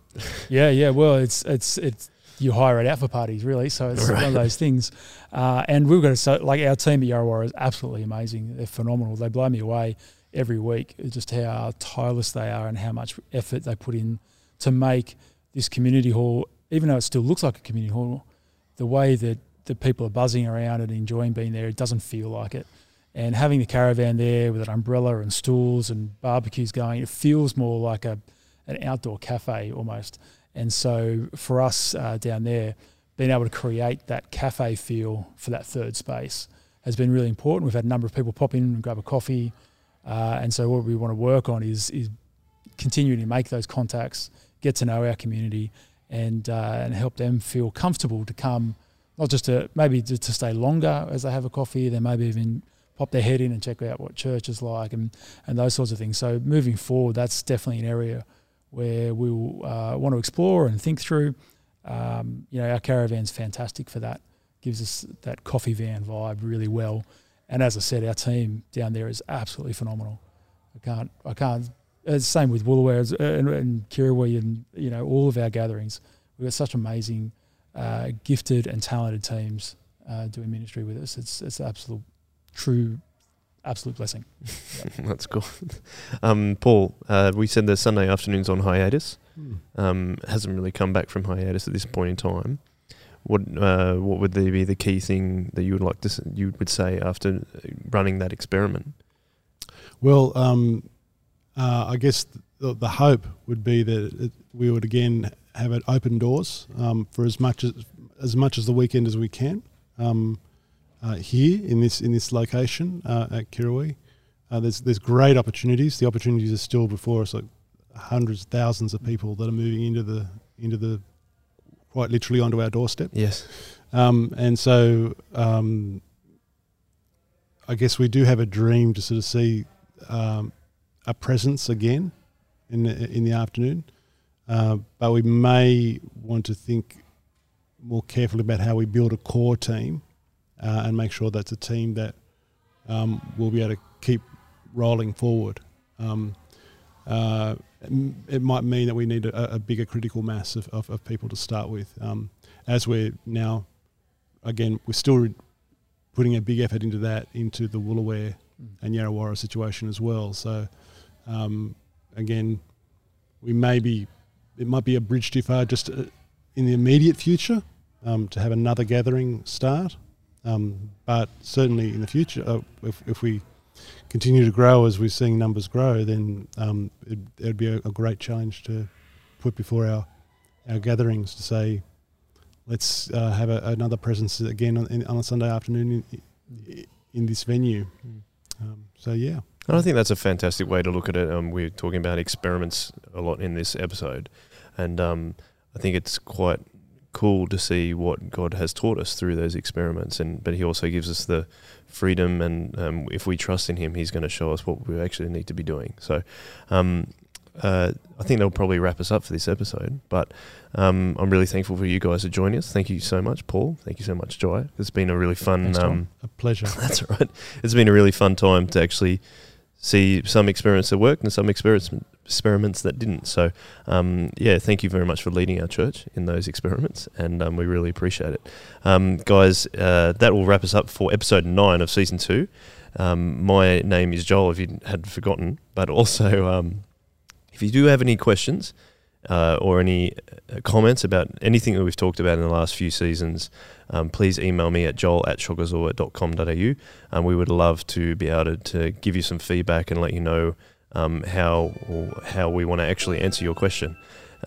yeah, yeah. Well, it's it's it's you hire it out for parties, really. So it's right. one of those things. Uh, and we've got to, so like our team at Yarrawarrah is absolutely amazing. They're phenomenal. They blow me away every week. Just how tireless they are and how much effort they put in to make this community hall, even though it still looks like a community hall, the way that the people are buzzing around and enjoying being there, it doesn't feel like it. And having the caravan there with an umbrella and stools and barbecues going, it feels more like a an outdoor cafe almost. And so for us uh, down there, being able to create that cafe feel for that third space has been really important. We've had a number of people pop in and grab a coffee. Uh, and so what we want to work on is, is continuing to make those contacts, get to know our community, and, uh, and help them feel comfortable to come, not just to maybe to, to stay longer as they have a coffee, then maybe even pop their head in and check out what church is like and, and those sorts of things. So moving forward, that's definitely an area where we'll uh, want to explore and think through. Um, you know, our caravan's fantastic for that. Gives us that coffee van vibe really well. And as I said, our team down there is absolutely phenomenal. I can't, I can't. It's the same with Woolooware and, and Kirrawee and you know all of our gatherings. We've got such amazing, uh, gifted and talented teams uh, doing ministry with us. It's it's absolute, true, absolute blessing. <laughs> That's cool. Um, Paul, uh, we said the Sunday afternoons on hiatus. Hmm. Um, hasn't really come back from hiatus at this point in time. What uh, what would be the key thing that you would like to you would say after running that experiment? Well, um, uh, I guess the, the hope would be that it, we would again have it open doors um, for as much as as much as the weekend as we can um, uh, here in this in this location uh, at Kirrawee. Uh, there's there's great opportunities. The opportunities are still before us. Like hundreds, thousands of people that are moving into the into the quite literally onto our doorstep. Yes. Um, and so um, I guess we do have a dream to sort of see um, a presence again in the, in the afternoon. Uh, but we may want to think more carefully about how we build a core team uh, and make sure that's a team that um, will be able to keep rolling forward. Um, uh, it might mean that we need a, a bigger critical mass of, of, of people to start with. Um, as we're now, again, we're still re- putting a big effort into that, into the Woolooware and Yarrawarrah situation as well. So, um, again, we may be, it might be a bridge too far just uh, in the immediate future um, to have another gathering start. Um, but certainly in the future, uh, if, if we continue to grow as we're seeing numbers grow, then um, it would be a, a great challenge to put before our our gatherings to say, let's uh, have a, another presence again on, in, on a Sunday afternoon in, in this venue. Um, so yeah, And I think that's a fantastic way to look at it. Um, we're talking about experiments a lot in this episode, and um, I think it's quite cool to see what God has taught us through those experiments. And but He also gives us the freedom, and um, if we trust in Him, He's going to show us what we actually need to be doing. So. Um, uh, I think that'll probably wrap us up for this episode, but um, I'm really thankful for you guys to join us. Thank you so much, Paul. Thank you so much, Jai. It's been a really fun Thanks, um, a pleasure. <laughs> that's all right. It's been a really fun time to actually see some experiments that worked and some experiments experiments that didn't. So, um, yeah, thank you very much for leading our church in those experiments, and um, we really appreciate it, um, guys. Uh, that will wrap us up for episode nine of season two. Um, my name is Joel, if you had forgotten, but also um, if you do have any questions. Uh, or any uh, comments about anything that we've talked about in the last few seasons, um, please email me at joel at shogazor.com.au. Um, we would love to be able to, to give you some feedback and let you know um, how how we want to actually answer your question.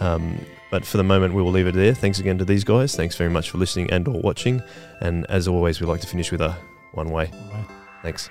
Um, but for the moment, we will leave it there. Thanks again to these guys. Thanks very much for listening and or watching. And as always, we like to finish with a one way. Thanks.